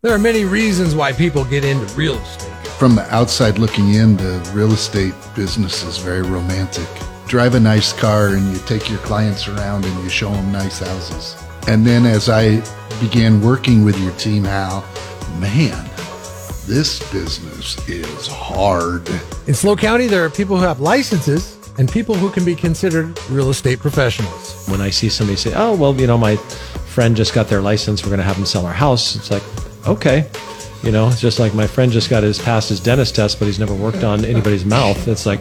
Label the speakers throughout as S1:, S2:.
S1: There are many reasons why people get into real estate.
S2: From the outside looking in, the real estate business is very romantic. Drive a nice car and you take your clients around and you show them nice houses. And then as I began working with your team, Hal, man, this business is hard.
S1: In SLO County, there are people who have licenses and people who can be considered real estate professionals.
S3: When I see somebody say, oh, well, you know, my friend just got their license, we're going to have them sell our house, it's like, okay. You know, it's just like my friend just got his passed his dentist test, but he's never worked on anybody's mouth. It's like,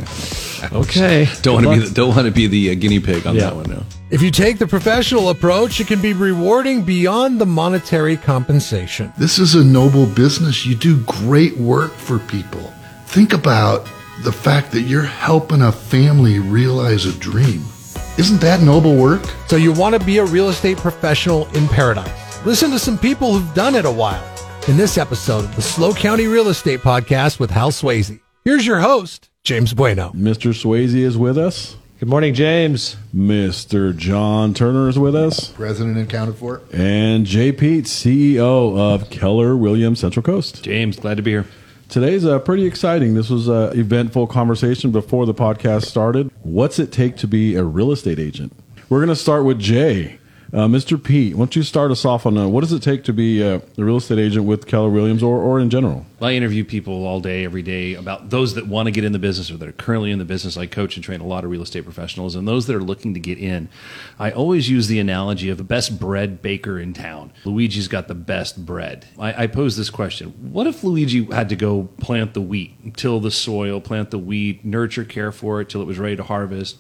S3: okay,
S4: Don't want to be the, don't want to be the uh, guinea pig on
S3: Yeah.
S4: that one. No.
S1: If you take the professional approach, it can be rewarding beyond the monetary compensation.
S2: This is a noble business. You do great work for people. Think about the fact that you're helping a family realize a dream. Isn't that noble work?
S1: So you want to be a real estate professional in paradise. Listen to some people who've done it a while in this episode of the SLO County Real Estate Podcast with Hal Sweasey. Here's your host, James Bueno.
S5: Mr. Sweasey is with us.
S3: Good morning, James.
S5: Mr. John Turner is with us.
S2: President and accounted for.
S5: And Jay Pete, CEO of Keller Williams Central Coast.
S4: James, glad to be here.
S5: Today's uh, pretty exciting. This was an eventful conversation before the podcast started. What's it take to be a real estate agent? We're going to start with Jay. Uh, Mr. Pete, why don't you start us off on uh, what does it take to be uh, a real estate agent with Keller Williams or, or in general?
S4: Well, I interview people all day, every day about those that want to get in the business or that are currently in the business. I coach and train a lot of real estate professionals, and those that are looking to get in. I always use the analogy of the best bread baker in town. Luigi's got the best bread. I, I pose this question What if Luigi had to go plant the wheat, till the soil, plant the wheat, nurture, care for it till it was ready to harvest?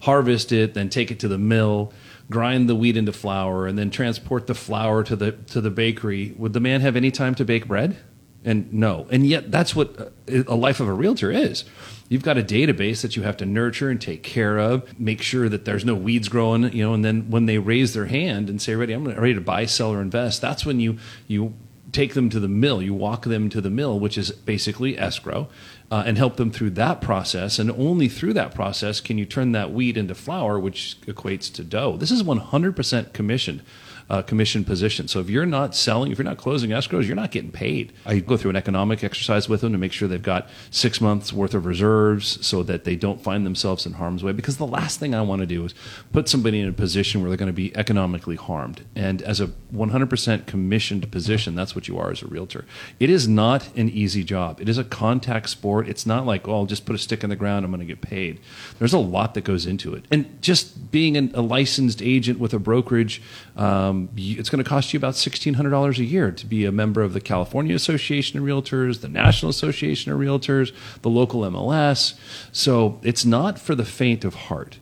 S4: harvest it, then take it to the mill, grind the wheat into flour, and then transport the flour to the to the bakery. Would the man have any time to bake bread? And no. And yet that's what a life of a realtor is. You've got a database that you have to nurture and take care of, make sure that there's no weeds growing, you know, and then when they raise their hand and say, ready, I'm ready to buy, sell, or invest, that's when you you take them to the mill. You walk them to the mill, which is basically escrow, uh, and help them through that process. And only through that process can you turn that wheat into flour, which equates to dough. This is 100% commissioned. Uh, commission position. So if you're not selling, if you're not closing escrows, you're not getting paid. I go through an economic exercise with them to make sure they've got six months worth of reserves so that they don't find themselves in harm's way. Because the last thing I want to do is put somebody in a position where they're going to be economically harmed. And as a 100% commissioned position, that's what you are as a realtor. It is not an easy job. It is a contact sport. It's not like, oh, I'll just put a stick in the ground, I'm going to get paid. There's a lot that goes into it. And just being an, a licensed agent with a brokerage, um, it's going to cost you about $1,600 a year to be a member of the California Association of Realtors, the National Association of Realtors, the local MLS. So it's not for the faint of heart.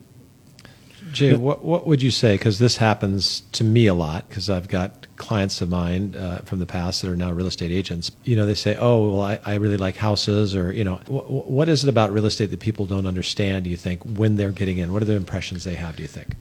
S3: Jay, what, what would you say? Because this happens to me a lot because I've got clients of mine uh, from the past that are now real estate agents. You know, they say, oh, well, I, I really like houses, or, you know, wh- what is it about real estate that people don't understand, do you think, when they're getting in? What are the impressions they have, do you think?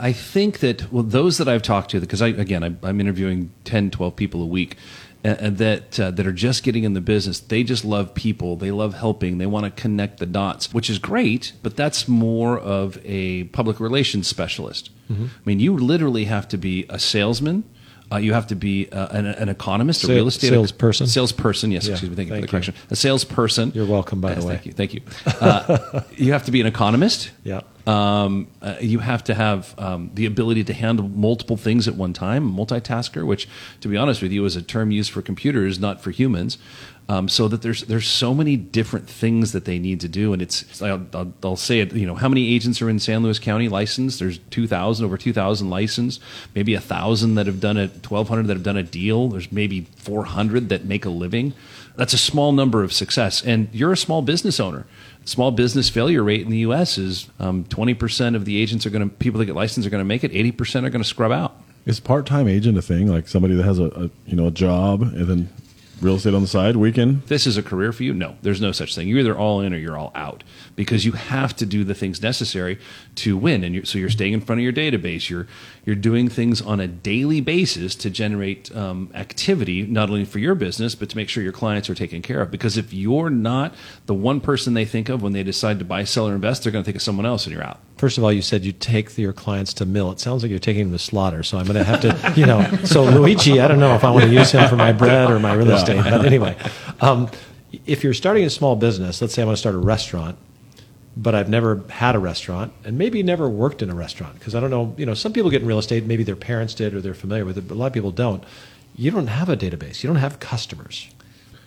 S4: I think that well, those that I've talked to, because I again I, I'm interviewing 10, 12 people a week, and, and that uh, that are just getting in the business. They just love people. They love helping. They want to connect the dots, which is great. But that's more of a public relations specialist. I mean, you literally have to be a salesman. Uh, you have to be uh, an, an economist, a
S3: Sa-
S4: real estate
S3: salesperson?
S4: Salesperson, yes.
S3: Yeah,
S4: excuse me. Thank you for the
S3: you.
S4: correction. A salesperson.
S3: You're welcome, by
S4: Yes,
S3: the way.
S4: Thank you. Thank you. Uh, you have to be an economist.
S3: Yeah.
S4: Um, uh, you have to have um, the ability to handle multiple things at one time, multitasker, which, to be honest with you, is a term used for computers, not for humans. Um, so that there's there's so many different things that they need to do, and it's I'll, I'll, I'll say it. You know, how many agents are in San Luis County licensed? There's 2,000, over 2,000 licensed. Maybe a thousand that have done a 1,200 that have done a deal. There's maybe 400 that make a living. That's a small number of success, and you're a small business owner small business failure rate in the U.S. is um, 20% of the agents are going to people that get licensed are going to make it. 80% are going to scrub out.
S5: Is part time agent a thing? Like somebody that has a, a you know a job and then real estate on the side weekend?
S4: This is a career for you? No, there's no such thing. You're either all in or you're all out because you have to do the things necessary to win. And you're, so you're staying in front of your database. You're you're doing things on a daily basis to generate um, activity, not only for your business but to make sure your clients are taken care of. Because if you're not the one person they think of when they decide to buy, sell, or invest, they're going to think of someone else, and you're out.
S3: First of all, you said you take your clients to mill. It sounds like you're taking them to slaughter. So I'm going to have to, you know. So Luigi, I don't know if I want to use him for my bread or my real estate. But anyway, um, if you're starting a small business, let's say I want to start a restaurant, but I've never had a restaurant and maybe never worked in a restaurant because I don't know. You know, some people get in real estate. Maybe their parents did or they're familiar with it, but a lot of people don't. You don't have a database. You don't have customers.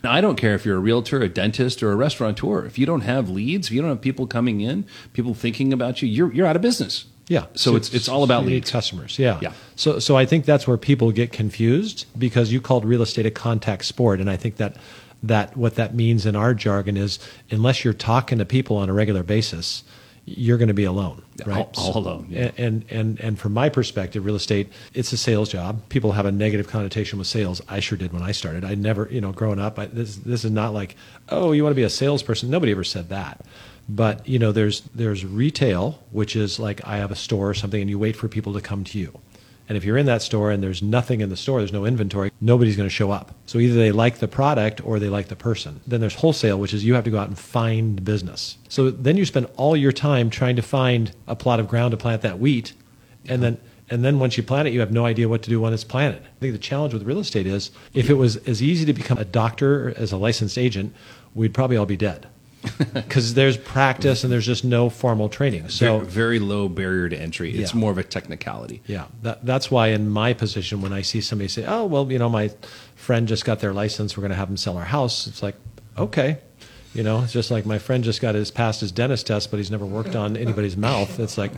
S4: Now, I don't care if you're a realtor, a dentist, or a restaurateur. If you don't have leads, if you don't have people coming in, people thinking about you, you're, you're out of business.
S3: Yeah.
S4: So it's it's all about leads.
S3: customers. Yeah.
S4: Yeah.
S3: So so I think that's where people get confused because you called real estate a contact sport, and I think that that what that means in our jargon is unless you're talking to people on a regular basis, you're going to be alone, right?
S4: all- all alone, yeah.
S3: And, and and from my perspective, real estate it's a sales job. People have a negative connotation with sales. I sure did when I started. I never, you know, growing up, I, this this is not like, oh, you want to be a salesperson. Nobody ever said that. But you know, there's there's retail, which is like I have a store or something, and you wait for people to come to you. And if you're in that store and there's nothing in the store, there's no inventory, nobody's going to show up. So either they like the product or they like the person. Then there's wholesale, which is you have to go out and find business. So then you spend all your time trying to find a plot of ground to plant that wheat, and then and then once you plant it, you have no idea what to do when it's planted. I think the challenge with real estate is if it was as easy to become a doctor as a licensed agent, we'd probably all be dead. Because there's practice and there's just no formal training. So
S4: very, very low barrier to entry. It's
S3: Yeah.
S4: more of a technicality.
S3: yeah, that, that's why in my position, when I see somebody say, "Oh, well, you know, my friend just got their license, we're going to have them sell our house," it's like, okay, you know, it's just like my friend just got his passed his dentist test, but he's never worked on anybody's mouth. It's like,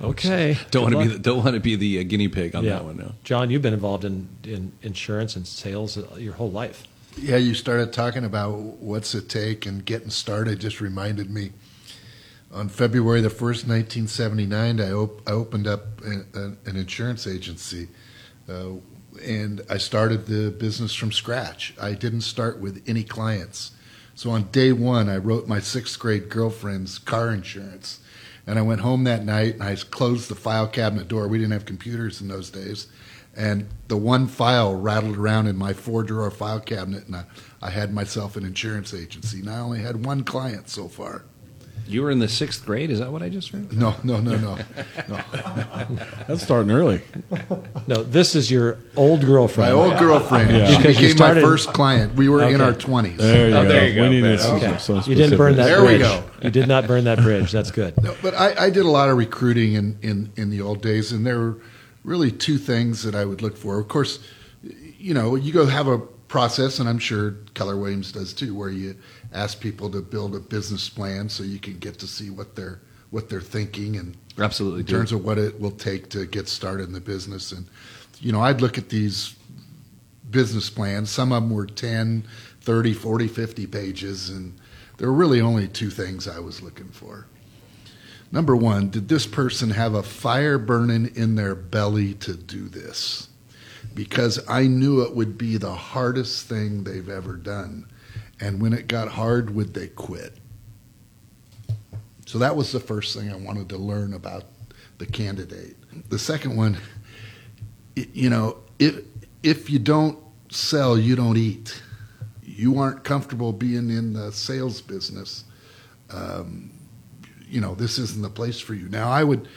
S3: okay,
S4: Don't want to be the, don't want to be the uh, guinea pig on that one. No.
S3: John, you've been involved in, in insurance and sales your whole life.
S2: Yeah, you started talking about what's it take and getting started. Just reminded me. On February the first, nineteen seventy nine, I, op- I opened up a, a, an insurance agency, uh, and I started the business from scratch. I didn't start with any clients. So on day one, I wrote my sixth grade girlfriend's car insurance, and I went home that night and I closed the file cabinet door. We didn't have computers in those days, and the one file rattled around in my four drawer file cabinet, and I, I had myself an insurance agency. And I only had one client so far.
S4: You were in the sixth grade. Is that what I just heard?
S2: No, no, no, no. no.
S5: That's starting early.
S3: No, this is your old girlfriend.
S2: My old girlfriend.
S5: Yeah.
S2: She
S3: Because
S2: became
S3: started-
S2: my first client. We were in our 20s.
S5: There you
S4: Oh,
S5: go.
S4: there you go.
S5: We need to
S4: Better.
S5: some-
S3: Okay.
S5: some
S3: You didn't burn that
S2: There we go.
S3: You did not burn that bridge. That's good.
S2: No, but I, I did a lot of recruiting in, in, in the old days, and there were really two things that I would look for. Of course, you know, you go have a process, and I'm sure Keller Williams does too, where you ask people to build a business plan so you can get to see what they're what they're thinking and
S4: Absolutely.
S2: in terms of what it will take to get started in the business. And you know, I'd look at these business plans. Some of them were 10, 30, 40, 50 pages, and there were really only two things I was looking for. Number one, did this person have a fire burning in their belly to do this? Because I knew it would be the hardest thing they've ever done. And when it got hard, would they quit? So that was the first thing I wanted to learn about the candidate. The second one, you know, if if you don't sell, you don't eat. You aren't comfortable being in the sales business. Um, you know, this isn't the place for you. Now, I would.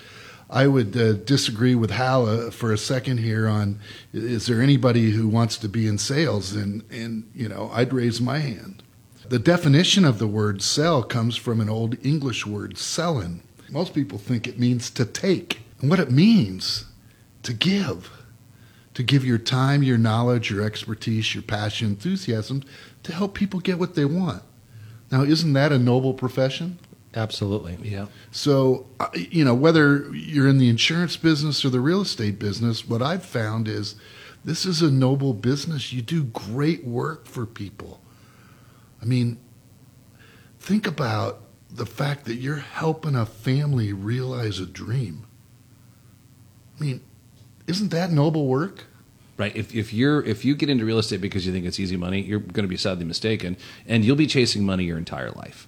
S2: I would uh, disagree with Hal uh, for a second here on is there anybody who wants to be in sales and and you know I'd raise my hand. The definition of the word sell comes from an old English word selling. Most people think it means to take. And what it means to give. To give your time, your knowledge, your expertise, your passion, enthusiasm to help people get what they want. Now, isn't that a noble profession?
S3: Absolutely.
S4: Yeah.
S2: So, you know, whether you're in the insurance business or the real estate business, what I've found is this is a noble business. You do great work for people. I mean, think about the fact that you're helping a family realize a dream. I mean, isn't that noble work?
S4: Right. If, if you're if you get into real estate because you think it's easy money, you're going to be sadly mistaken, and you'll be chasing money your entire life.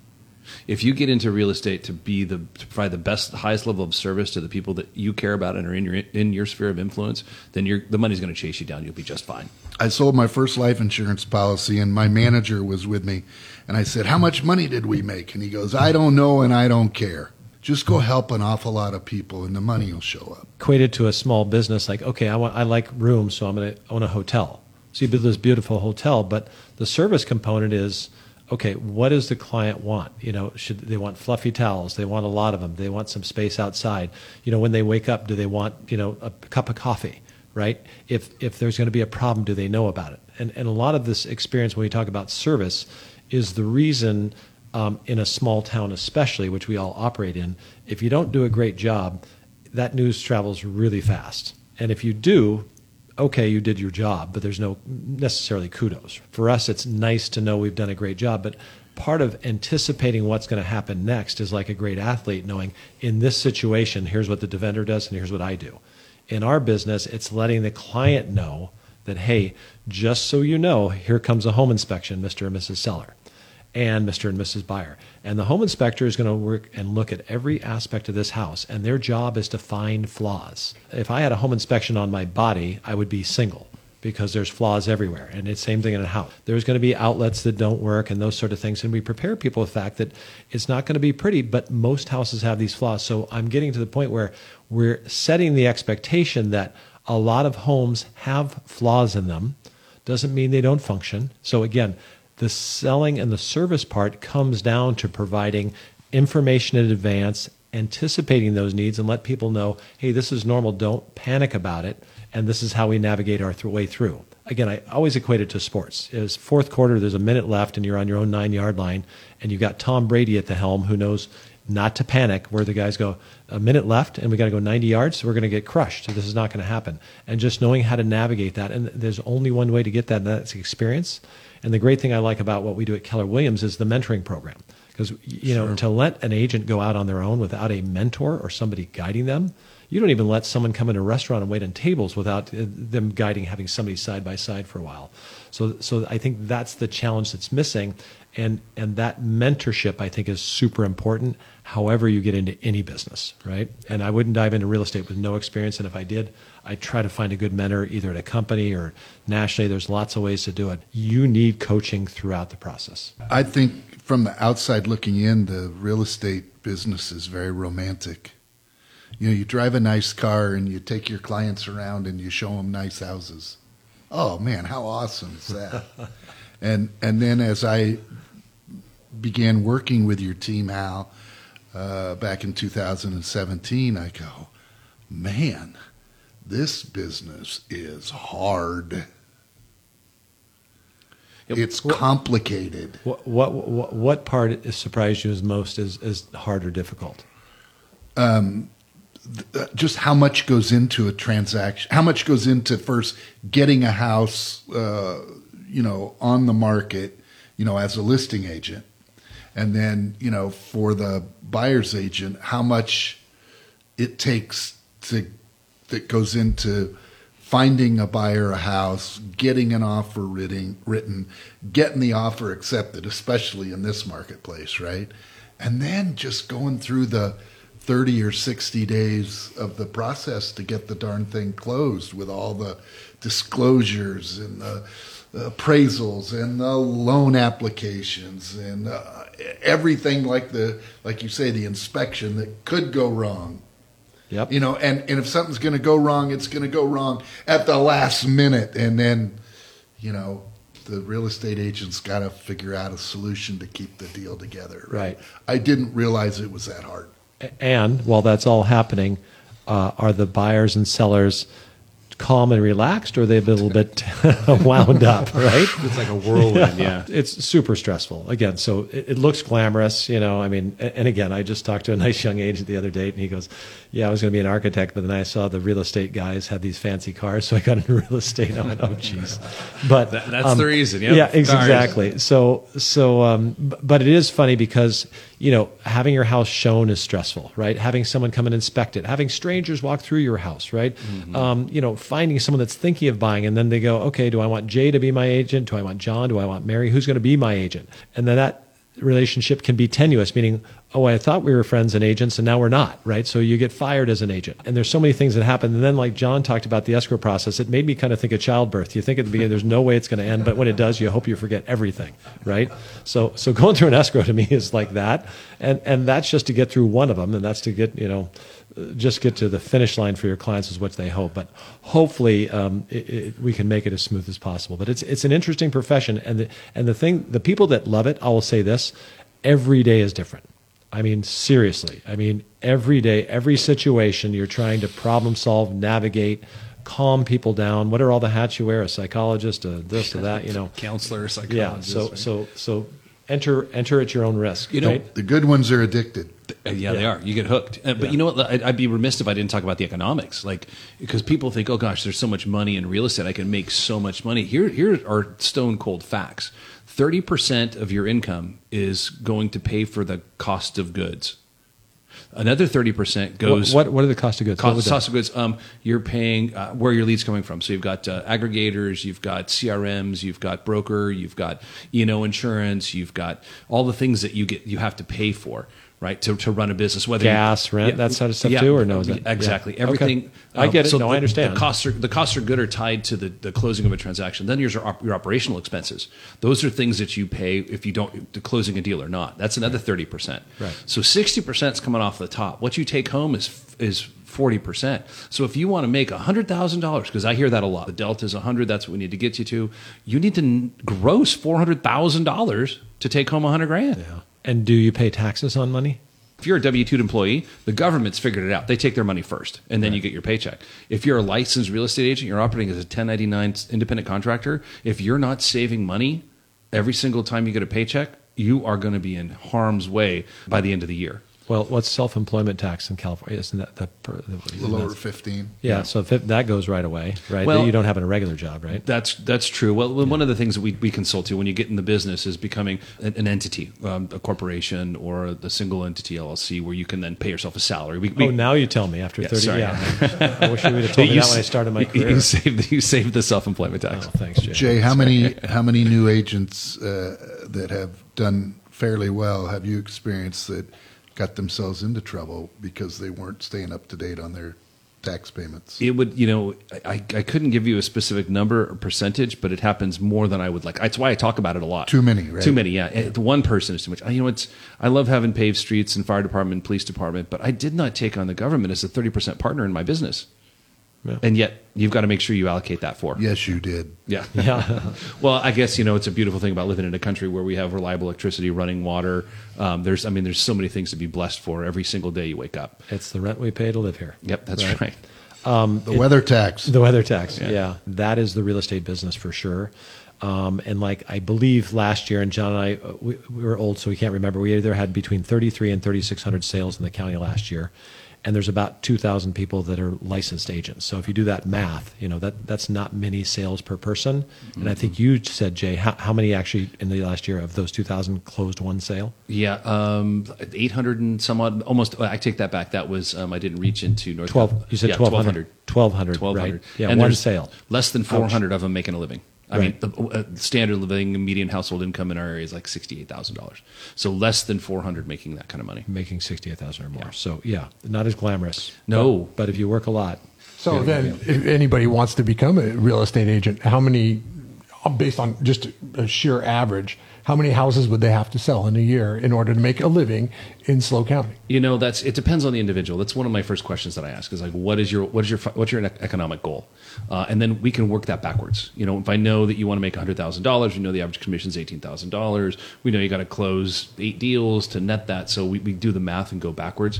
S4: If you get into real estate to be the to provide the best, highest level of service to the people that you care about and are in your in your sphere of influence, then you're, the money's going to chase you down. You'll be just fine.
S2: I sold my first life insurance policy, and my manager was with me. And I said, How much money did we make? And he goes, I don't know, and I don't care. Just go help an awful lot of people, and the money will show up.
S3: equated to a small business like okay i want i like rooms so i'm going to own a hotel. So you build this beautiful hotel but the service component is okay what does the client want? You know should they want fluffy towels they want a lot of them they want some space outside. You know when they wake up do they want you know a cup of coffee right? If if there's going to be a problem do they know about it? And and a lot of this experience when we talk about service is the reason um, in a small town especially which we all operate in if you don't do a great job that news travels really fast. And if you do, okay, you did your job, but there's no necessarily kudos. For us, it's nice to know we've done a great job, but part of anticipating what's going to happen next is like a great athlete knowing in this situation, here's what the defender does and here's what I do. In our business, it's letting the client know that, hey, just so you know, here comes a home inspection, Mr. and Mrs. Seller and Mr. and Mrs. Buyer. And the home inspector is going to work and look at every aspect of this house, and their job is to find flaws. If I had a home inspection on my body, I would be single because there's flaws everywhere. And it's the same thing in a house. There's going to be outlets that don't work and those sort of things. And we prepare people with the fact that it's not going to be pretty, but most houses have these flaws. So I'm getting to the point where we're setting the expectation that a lot of homes have flaws in them. Doesn't mean they don't function. So again, the selling and the service part comes down to providing information in advance, anticipating those needs, and let people know, hey, this is normal. Don't panic about it. And this is how we navigate our th- way through. Again, I always equate it to sports. It's fourth quarter, there's a minute left, and you're on your own nine yard line, and you've got Tom Brady at the helm who knows not to panic, where the guys go, a minute left, and we got to go 90 yards, so we're going to get crushed. So this is not going to happen. And just knowing how to navigate that, and there's only one way to get that, and that's experience. And the great thing I like about what we do at Keller Williams is the mentoring program. Because, you know, to let an agent go out on their own without a mentor or somebody guiding them, you don't even let someone come in a restaurant and wait on tables without uh, them guiding, having somebody side by side for a while. So, so I think that's the challenge that's missing, and and that mentorship I think is super important. However, you get into any business, right? And I wouldn't dive into real estate with no experience, and if I did, I try to find a good mentor either at a company or nationally. There's lots of ways to do it. You need coaching throughout the process.
S2: I think from the outside looking in, the real estate business is very romantic. You know, you drive a nice car and you take your clients around and you show them nice houses. Oh man, how awesome is that? and and then as I began working with your team, Al, uh, back in 2017, I go, man, this business is hard. It's complicated.
S3: What what what, what part surprised you as most is as hard or difficult?
S2: Uh, just how much goes into a transaction how much goes into first getting a house uh, you know on the market you know as a listing agent and then you know for the buyer's agent how much it takes to that goes into finding a buyer a house getting an offer written written getting the offer accepted especially in this marketplace right? And then just going through the 30 or 60 days of the process to get the darn thing closed with all the disclosures and the appraisals and the loan applications and uh, everything like the like you say the inspection that could go wrong
S3: Yep.
S2: you know and and if something's going to go wrong it's going to go wrong at the last minute and then you know the real estate agent's got to figure out a solution to keep the deal together
S3: Right.
S2: i didn't realize it was that hard
S3: And while that's all happening, uh, are the buyers and sellers calm and relaxed, or are they a little bit wound up? Right.
S4: It's like a whirlwind, yeah.
S3: It's super stressful. Again, so it, it looks glamorous, you know. I mean, and again, I just talked to a nice young agent the other day, and he goes, "Yeah, I was going to be an architect, but then I saw the real estate guys had these fancy cars, so I got into real estate." And I went, "Oh, jeez." But
S4: That- that's the reason.
S3: Yeah,
S4: Cars.
S3: exactly. So, so, um, but it is funny because you know having your house shown is stressful, right? Having someone come and inspect it, having strangers walk through your house, right? Um, you know, finding someone that's thinking of buying, and then they go, okay, do I want Jay to be my agent? Do I want John? Do I want Mary? Who's going to be my agent? And then that relationship can be tenuous, meaning, oh, I thought we were friends and agents, and now we're not, right? So you get fired as an agent. And there's so many things that happen. And then, like John talked about the escrow process, it made me kind of think of childbirth. You think at the beginning, there's no way it's going to end, but when it does, you hope you forget everything, right? So, so going through an escrow to me is like that. And, and that's just to get through one of them, and that's to get, you know, just get to the finish line for your clients is what they hope. But hopefully, um, it, it, we can make it as smooth as possible. But it's it's an interesting profession, and the and the thing, the people that love it, I will say this: every day is different. I mean, seriously. I mean, every day, every situation, you're trying to problem solve, navigate, calm people down. What are all the hats you wear? A psychologist, a this, a that. You know,
S4: counselor, psychologist.
S3: yeah. So
S4: right?
S3: so so enter enter at your own risk.
S4: You know,
S3: right?
S2: The good ones are addicted.
S4: Uh, Yeah, they are. You get hooked. Uh, but
S3: Yeah.
S4: you know what? I'd, I'd be remiss if I didn't talk about the economics. Like, because people think, oh gosh, there's so much money in real estate. I can make so much money. Here, here are stone cold facts. 30% of your income is going to pay for the cost of goods. Another 30% goes.
S3: what, what what are the cost of goods?
S4: Cost, cost of goods. Um, you're paying uh, where your leads coming from. So you've got uh, aggregators, you've got CRMs, you've got broker, you've got you know insurance, you've got all the things that you get you have to pay for. Right to, to run a business, whether
S3: Gas, rent, that sort of stuff too, or no, that-
S4: exactly
S3: yeah.
S4: everything.
S3: Okay. I um, get it.
S4: so
S3: No, I understand.
S4: The costs are the costs are good are tied to the, the closing of a transaction. Then yours are op- your operational expenses. Those are things that you pay if you don't the closing a deal or not. That's another thirty percent.
S3: Right.
S4: So sixty percent is coming off the top. What you take home is is forty percent. So if you want to make hundred thousand dollars, because I hear that a lot, the delta is hundred. That's what we need to get you to. You need to gross four hundred thousand dollars to take home hundred grand.
S3: Yeah. And do you pay taxes on money?
S4: If you're a W two employee, the government's figured it out. They take their money first, and then you get your paycheck. If you're a licensed real estate agent, you're operating as a 1099 independent contractor. If you're not saving money every single time you get a paycheck, you are going to be in harm's way by the end of the year.
S3: Well, what's self-employment tax in California? Isn't that the, per, the
S2: A little over 15.
S3: Yeah, so if it, that goes right away, right?
S4: Well-
S3: you don't have a regular job, right?
S4: That's that's true. Well, one of the things that we, we consult to when you get in the business is becoming an, an entity, um, a corporation or a, single entity LLC, where you can then pay yourself a salary. We, we,
S3: oh, now you tell me after
S4: Yeah,
S3: thirty.
S4: sorry.
S3: Yeah, I wish you would have told me
S4: you
S3: that when I
S4: s-
S3: started my
S4: you-
S3: career.
S4: You saved you saved the self employment tax.
S3: oh, thanks, Jay.
S2: Jay, how many how many new agents uh, that have done fairly well have you experienced that got themselves into trouble because they weren't staying up to date on their tax payments?
S4: It would, you know, I, I couldn't give you a specific number or percentage, but it happens more than I would like. That's why I talk about it a lot.
S2: Too many, right?
S4: Too many, yeah. Eh, The one person is too much. I- You know, it's I love having paved streets and fire department, police department, but I did not take on the government as a thirty percent partner in my business,
S3: Yeah.
S4: and yet you've got to make sure you allocate that for.
S2: Yes, you did.
S4: Yeah.
S3: Yeah.
S4: well, I guess you know it's a beautiful thing about living in a country where we have reliable electricity, running water. Um, there's, I mean, there's so many things to be blessed for every single day you wake up.
S3: it's the rent we pay to live here.
S4: Yep, that's
S3: Right.
S4: right.
S2: The weather tax.
S3: The weather tax, yeah.
S4: Yeah.
S3: that is the real estate business for sure. Um, and like I believe last year, and John and I, uh, we, we were old, so we can't remember. We either had between 33 and 3,600 sales in the county last year, and there's about 2,000 people that are licensed agents. So if you do that math, you know that that's not many sales per person. And I think you said, Jay, how, how many actually in the last year of those 2,000 closed one sale?
S4: Yeah, um, 800 and some odd, almost, I take that back. That was, um, I didn't reach into North
S3: 12. You said
S4: yeah,
S3: 1,200. 1,200,
S4: 1,200.
S3: right? Yeah,
S4: And
S3: one sale.
S4: Less than 400 of them making a living. I
S3: Right.
S4: mean, the uh, standard living median household income in our area is like $68,000. So less than 400 making that kind of money.
S3: Making 68,000 or more. So yeah, not as glamorous.
S4: No.
S3: But, but if you work a lot,
S1: So then, if anybody wants to become a real estate agent, how many, based on just a sheer average, how many houses would they have to sell in a year in order to make a living in SLO County?
S4: You know, that's it depends on the individual. That's one of my first questions that I ask is like, what is your what is your what's your economic goal, uh, and then we can work that backwards. You know, if I know that you want to make hundred thousand dollars, we know the average commission is eighteen thousand dollars. We know you got to close eight deals to net that, so we, we do the math and go backwards.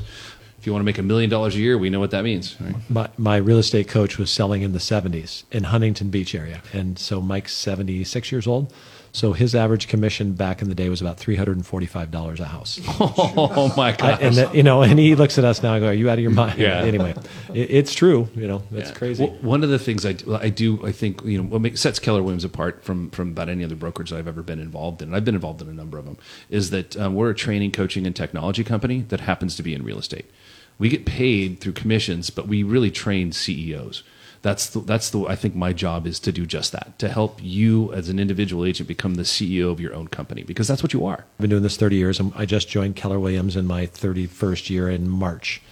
S4: If you want to make a million dollars a year, we know what that means. Right?
S3: my, my real estate coach was selling in the 70s in Huntington Beach area. And so Mike's 76 years old. So his average commission back in the day was about $345 a house.
S4: Oh my god!
S3: and that, you know, and he looks at us now and go, "Are you out of your mind?"
S4: Yeah.
S3: Anyway, it, it's true. You know, it's
S4: Yeah.
S3: crazy.
S4: Well, one of the things I do, I do, I think, you know, what makes, sets Keller Williams apart from from about any other brokerage that I've ever been involved in, and I've been involved in a number of them, is that um, we're a training, coaching, and technology company that happens to be in real estate. We get paid through commissions, but we really train CEOs. That's the, that's the I think my job is to do just that to help you as an individual agent become the CEO of your own company because that's what you are.
S3: I've been doing this 30 years. I just joined Keller Williams in my 31st year in March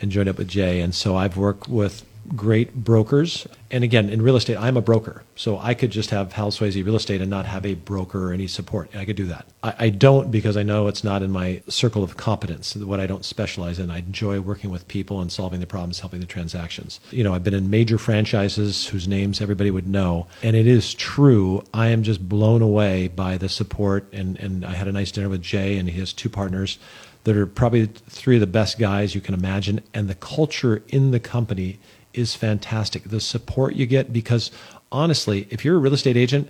S3: and joined up with Jay. And so I've worked with great brokers. And again, in real estate, I'm a broker. So I could just have Hal Sweasey Real Estate and not have a broker or any support. I could do that. I, I, don't because I know it's not in my circle of competence, what I don't specialize in. I enjoy working with people and solving the problems, helping the transactions. You know, I've been in major franchises whose names everybody would know. And it is true. I am just blown away by the support. And, and I had a nice dinner with Jay and his two partners that are probably three of the best guys you can imagine. And the culture in the company is fantastic. The support you get, because honestly, if you're a real estate agent,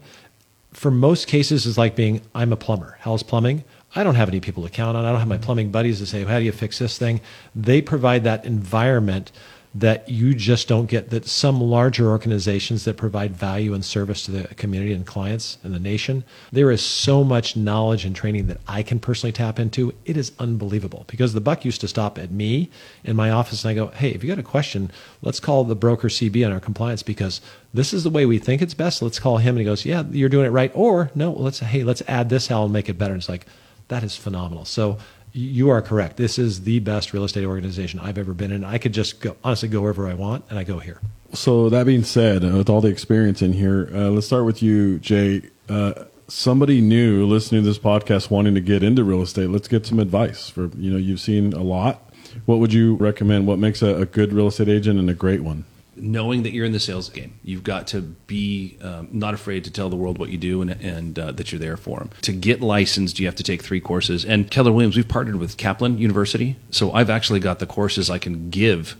S3: for most cases, it's like being I'm a plumber. Hal's Plumbing. I don't have any people to count on. I don't have my mm-hmm. plumbing buddies to say, How do you fix this thing? They provide that environment that you just don't get that some larger organizations that provide value and service to the community and clients and the nation there is so much knowledge and training that i can personally tap into. It is unbelievable. Because the buck used to stop at me in my office and i go hey if you got a question let's call the broker cb on our compliance because this is the way we think it's best. Let's call him and he goes yeah you're doing it right. Or no let's hey let's add this Hal and make it better. And it's like that is phenomenal. So you are correct. This is the best real estate organization I've ever been in. I could just go, honestly go wherever I want, and I go here.
S5: So that being said, uh, with all the experience in here, uh, let's start with you, Jay. Uh, somebody new listening to this podcast wanting to get into real estate. Let's get some advice. For you know, you've seen a lot. What would you recommend? What makes a, a good real estate agent and a great one?
S4: Knowing that you're in the sales game. You've got to be um, not afraid to tell the world what you do and, and uh, that you're there for them. To get licensed, you have to take three courses. And Keller Williams, we've partnered with Kaplan University. So I've actually got the courses I can give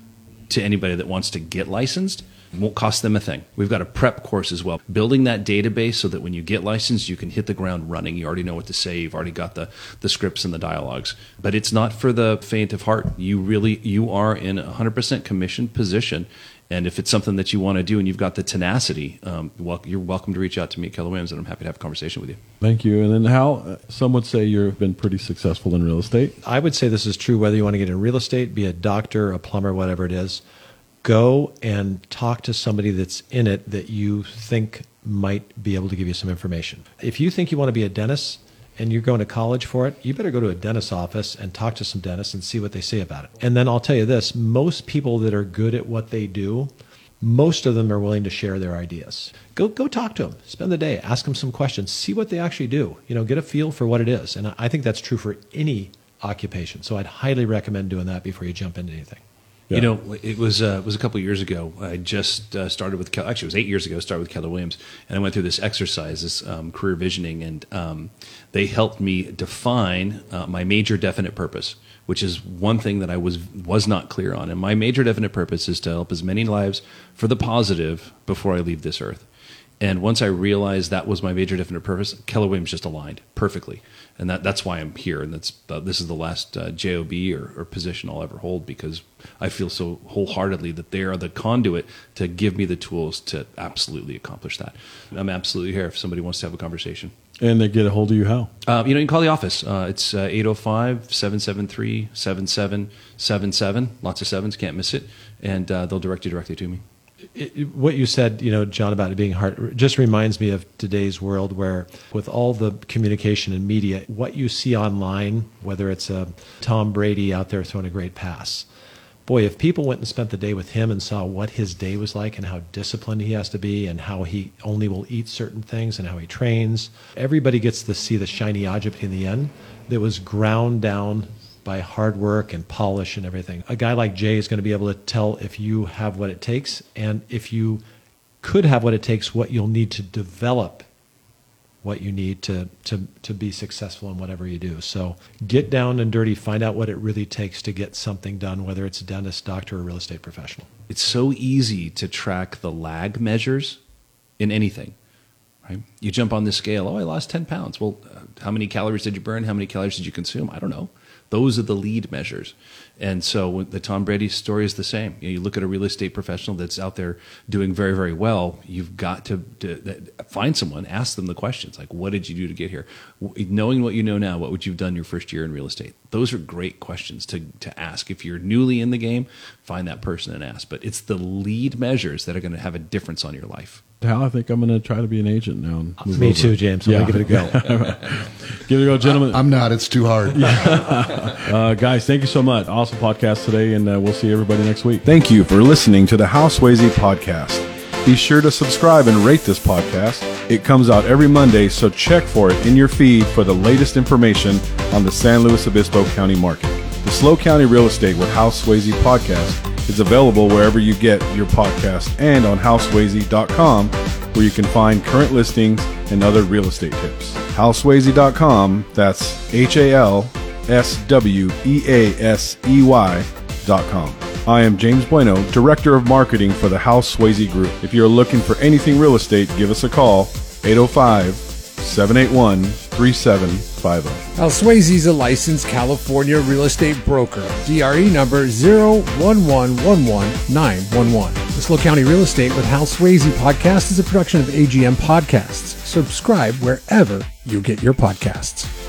S4: to anybody that wants to get licensed. Won't cost them a thing. We've got a prep course as well. Building that database so that when you get licensed, you can hit the ground running. You already know what to say. You've already got the, the scripts and the dialogues. But it's not for the faint of heart. You really you are in a 100% commission position and if it's something that you want to do and you've got the tenacity, um, well, you're welcome to reach out to me at Keller Williams, and I'm happy to have a conversation with you.
S5: Thank you. And then, Hal, uh, some would say you've been pretty successful in real estate.
S3: I would say this is true whether you want to get in real estate, be a doctor, a plumber, whatever it is. Go and talk to somebody that's in it that you think might be able to give you some information. If you think you want to be a dentist, and you're going to college for it, you better go to a dentist's office and talk to some dentists and see what they say about it. And then I'll tell you this most people that are good at what they do, most of them are willing to share their ideas. Go, go talk to them, spend the day, ask them some questions, see what they actually do, you know, get a feel for what it is. And I think that's true for any occupation. So I'd highly recommend doing that before you jump into anything.
S4: Yeah. You know, it was uh, it was a couple years ago. I just uh, started with actually it was eight years ago. I started with Keller Williams, and I went through this exercise, this um, career visioning, and um, they helped me define uh, my major definite purpose, which is one thing that I was was not clear on. And my major definite purpose is to help as many lives for the positive before I leave this earth. And once I realized that was my major definite purpose, Keller Williams just aligned perfectly and that that's why I'm here. And that's uh, this is the last uh, job or, or, position I'll ever hold because I feel so wholeheartedly that they are the conduit to give me the tools to absolutely accomplish that. I'm absolutely here if somebody wants to have a conversation.
S5: And they get a hold of you how?
S4: Uh, you know, you can call the office. Uh, it's 805 773 7777. Lots of sevens, can't miss it. And uh, they'll direct you directly to me
S3: it, what you said, you know, John, about it being hard, just reminds me of today's world where, with all the communication and media, what you see online, whether it's a Tom Brady out there throwing a great pass, boy, if people went and spent the day with him and saw what his day was like and how disciplined he has to be and how he only will eat certain things and how he trains, everybody gets to see the shiny object in the end that was ground down by hard work and polish and everything. A guy like Jay is going to be able to tell if you have what it takes and if you could have what it takes, what you'll need to develop what you need to, to, to be successful in whatever you do. So get down and dirty, find out what it really takes to get something done, whether it's a dentist, doctor, or real estate professional.
S4: It's so easy to track the lag measures in anything. Right? You jump on the scale. Oh, I lost 10 pounds. Well, uh, how many calories did you burn? How many calories did you consume? I don't know Those are the lead measures. And so the Tom Brady story is the same. You, know, you look at a real estate professional that's out there doing very, very well. You've got to, to find someone, ask them the questions like, "What did you do to get here?" Knowing what you know now, what would you have done your first year in real estate? Those are great questions to to ask. If you're newly in the game, find that person and ask. But it's the lead measures that are going to have a difference on your life.
S6: Hal, I think I'm going to try to be an agent now.
S3: Me over. too, James. I'm yeah. going to give it a
S6: go. give it a go, gentlemen.
S2: I'm not. It's too hard.
S6: uh, guys, thank you so much. Awesome podcast today, and uh, we'll see everybody next week. Thank you for listening to the Hal Sweasey podcast. Be sure to subscribe and rate this podcast. It comes out every Monday, so check for it in your feed for the latest information on the San Luis Obispo County market. The SLO County Real Estate with Hal Sweasey podcast is available wherever you get your podcast and on halsweasey.com where you can find current listings and other real estate tips. halsweasey.com, that's H A L S W E A S E Y.com. I am James Bueno, Director of Marketing for the Hal Sweasey Group. If you're looking for anything real estate, give us a call 805 781 3750.
S1: Hal Sweasey is a licensed California real estate broker. DRE number 011119111. The SLO County Real Estate with Hal Sweasey podcast is a production of AGM Podcasts. Subscribe wherever you get your podcasts.